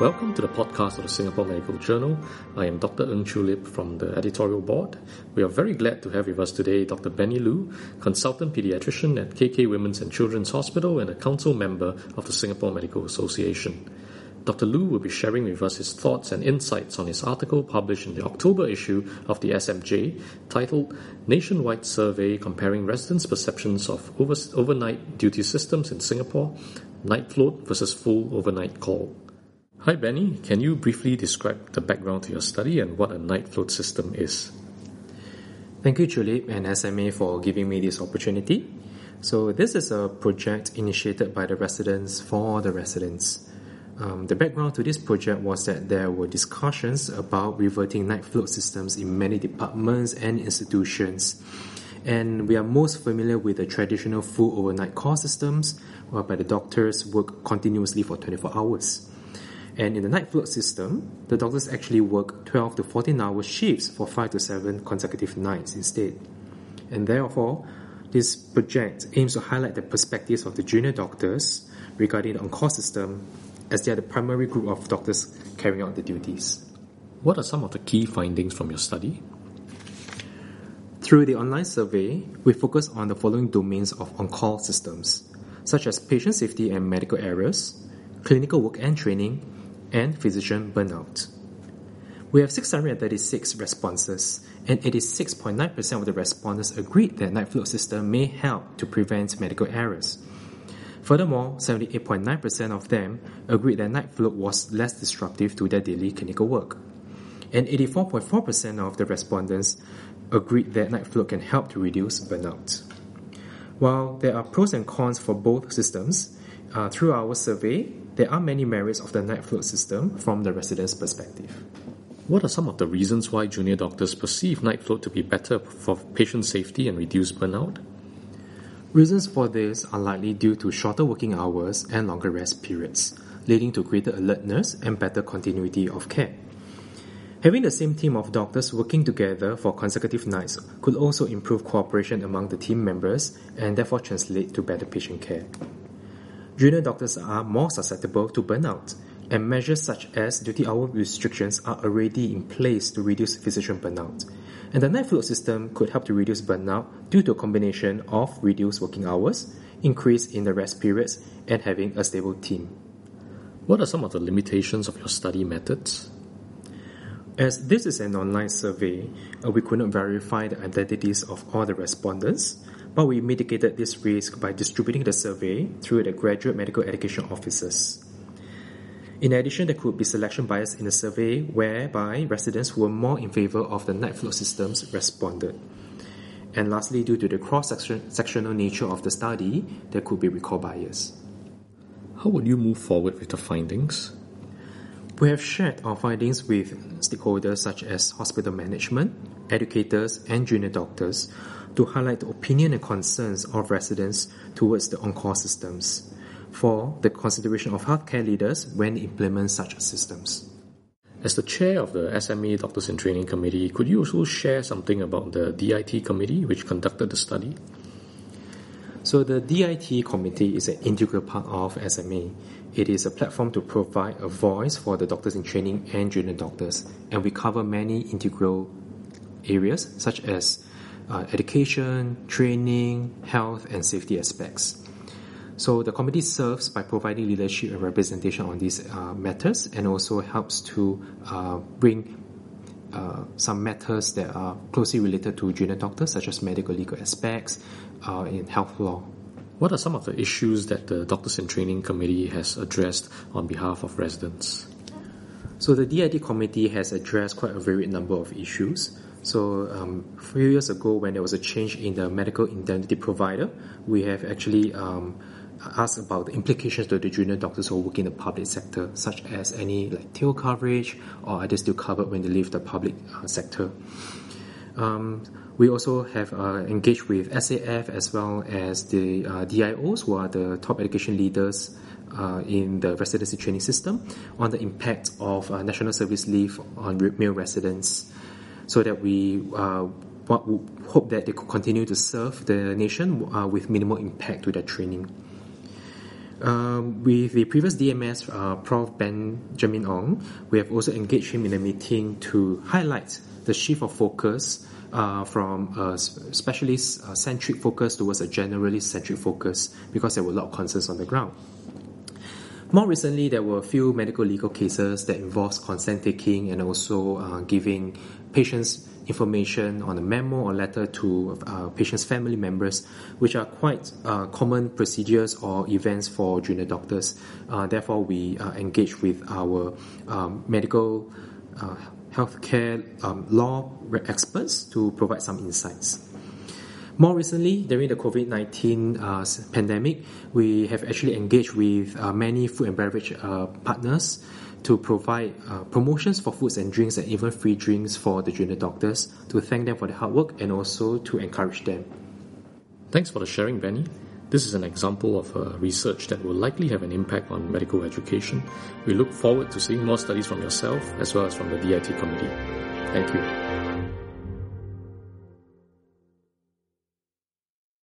Welcome to the podcast of the Singapore Medical Journal. I am Dr. Ng Chu Lip from the editorial board. We are very glad to have with us today Dr. Benny Loo, consultant pediatrician at KK Women's and Children's Hospital and a council member of the Singapore Medical Association. Dr. Loo will be sharing with us his thoughts and insights on his article published in the October issue of the SMJ titled Nationwide Survey Comparing Residents' Perceptions of over- Overnight Duty Systems in Singapore, Night Float versus Full Overnight Call. Hi, Benny. Can you briefly describe the background to your study and what a night float system is? Thank you, Chu Lip and SMA, for giving me this opportunity. So, this is a project initiated by the residents for the residents. Um, the background to this project was that there were discussions about reverting night float systems in many departments and institutions. And we are most familiar with the traditional full overnight call systems, whereby the doctors work continuously for 24 hours. And in the night float system, the doctors actually work 12 to 14 hour shifts for 5 to 7 consecutive nights instead. And therefore, this project aims to highlight the perspectives of the junior doctors regarding the on-call system as they are the primary group of doctors carrying out the duties. What are some of the key findings from your study? Through the online survey, we focus on the following domains of on call systems, such as patient safety and medical errors, clinical work and training, and physician burnout. We have 636 responses, and 86.9% of the respondents agreed that night float system may help to prevent medical errors. Furthermore, 78.9% of them agreed that night float was less disruptive to their daily clinical work. And 84.4% of the respondents agreed that night float can help to reduce burnout. While there are pros and cons for both systems, uh, through our survey, there are many merits of the night float system from the resident's perspective. What are some of the reasons why junior doctors perceive night float to be better for patient safety and reduce burnout? Reasons for this are likely due to shorter working hours and longer rest periods, leading to greater alertness and better continuity of care. Having the same team of doctors working together for consecutive nights could also improve cooperation among the team members and therefore translate to better patient care. Junior doctors are more susceptible to burnout, and measures such as duty hour restrictions are already in place to reduce physician burnout. And the night float system could help to reduce burnout due to a combination of reduced working hours, increase in the rest periods, and having a stable team. What are some of the limitations of your study methods? As this is an online survey, uh, we could not verify the identities of all the respondents, but we mitigated this risk by distributing the survey through the graduate medical education officers. In addition, there could be selection bias in the survey whereby residents who were more in favor of the night float systems responded. And lastly, due to the cross-sectional nature of the study, there could be recall bias. How will you move forward with the findings? We have shared our findings with stakeholders such as hospital management, educators, and junior doctors to highlight the opinion and concerns of residents towards the on-call systems for the consideration of healthcare leaders when implement such systems. As the chair of the SMA Doctors in Training Committee, could you also share something about the DIT committee which conducted the study? So, the DIT committee is an integral part of SMA. It is a platform to provide a voice for the doctors in training and junior doctors, and we cover many integral areas such as uh, education, training, health, and safety aspects. So the committee serves by providing leadership and representation on these uh, matters and also helps to uh, bring uh, some matters that are closely related to junior doctors, such as medical legal aspects uh, in health law. What are some of the issues that the Doctors in Training Committee has addressed on behalf of residents? So the DIT committee has addressed quite a varied number of issues. So um, a few years ago, when there was a change in the medical indemnity provider, we have actually um, asked about the implications to the junior doctors who work in the public sector, such as any like tail coverage or are they still covered when they leave the public uh, sector. Um, we also have uh, engaged with SAF as well as the uh, DIOs, who are the top education leaders uh, in the residency training system, on the impact of uh, national service leave on male residents, so that we uh, hope that they could continue to serve the nation uh, with minimal impact to their training. Um, with the previous DMS, Prof. Benjamin Ong, we have also engaged him in a meeting to highlight the shift of focus uh, from a specialist uh, centric focus towards a generalist centric focus because there were a lot of concerns on the ground. More recently, there were a few medical legal cases that involves consent taking and also uh, giving patients information on a memo or letter to uh, patients' family members, which are quite uh, common procedures or events for junior doctors. Uh, therefore, we engage with our um, medical healthcare um, law experts to provide some insights. More recently, during the COVID 19 uh, pandemic, we have actually engaged with uh, many food and beverage uh, partners to provide uh, promotions for foods and drinks and even free drinks for the junior doctors to thank them for their hard work and also to encourage them. Thanks for the sharing, Benny. This is an example of a research that will likely have an impact on medical education. We look forward to seeing more studies from yourself as well as from the DIT committee. Thank you.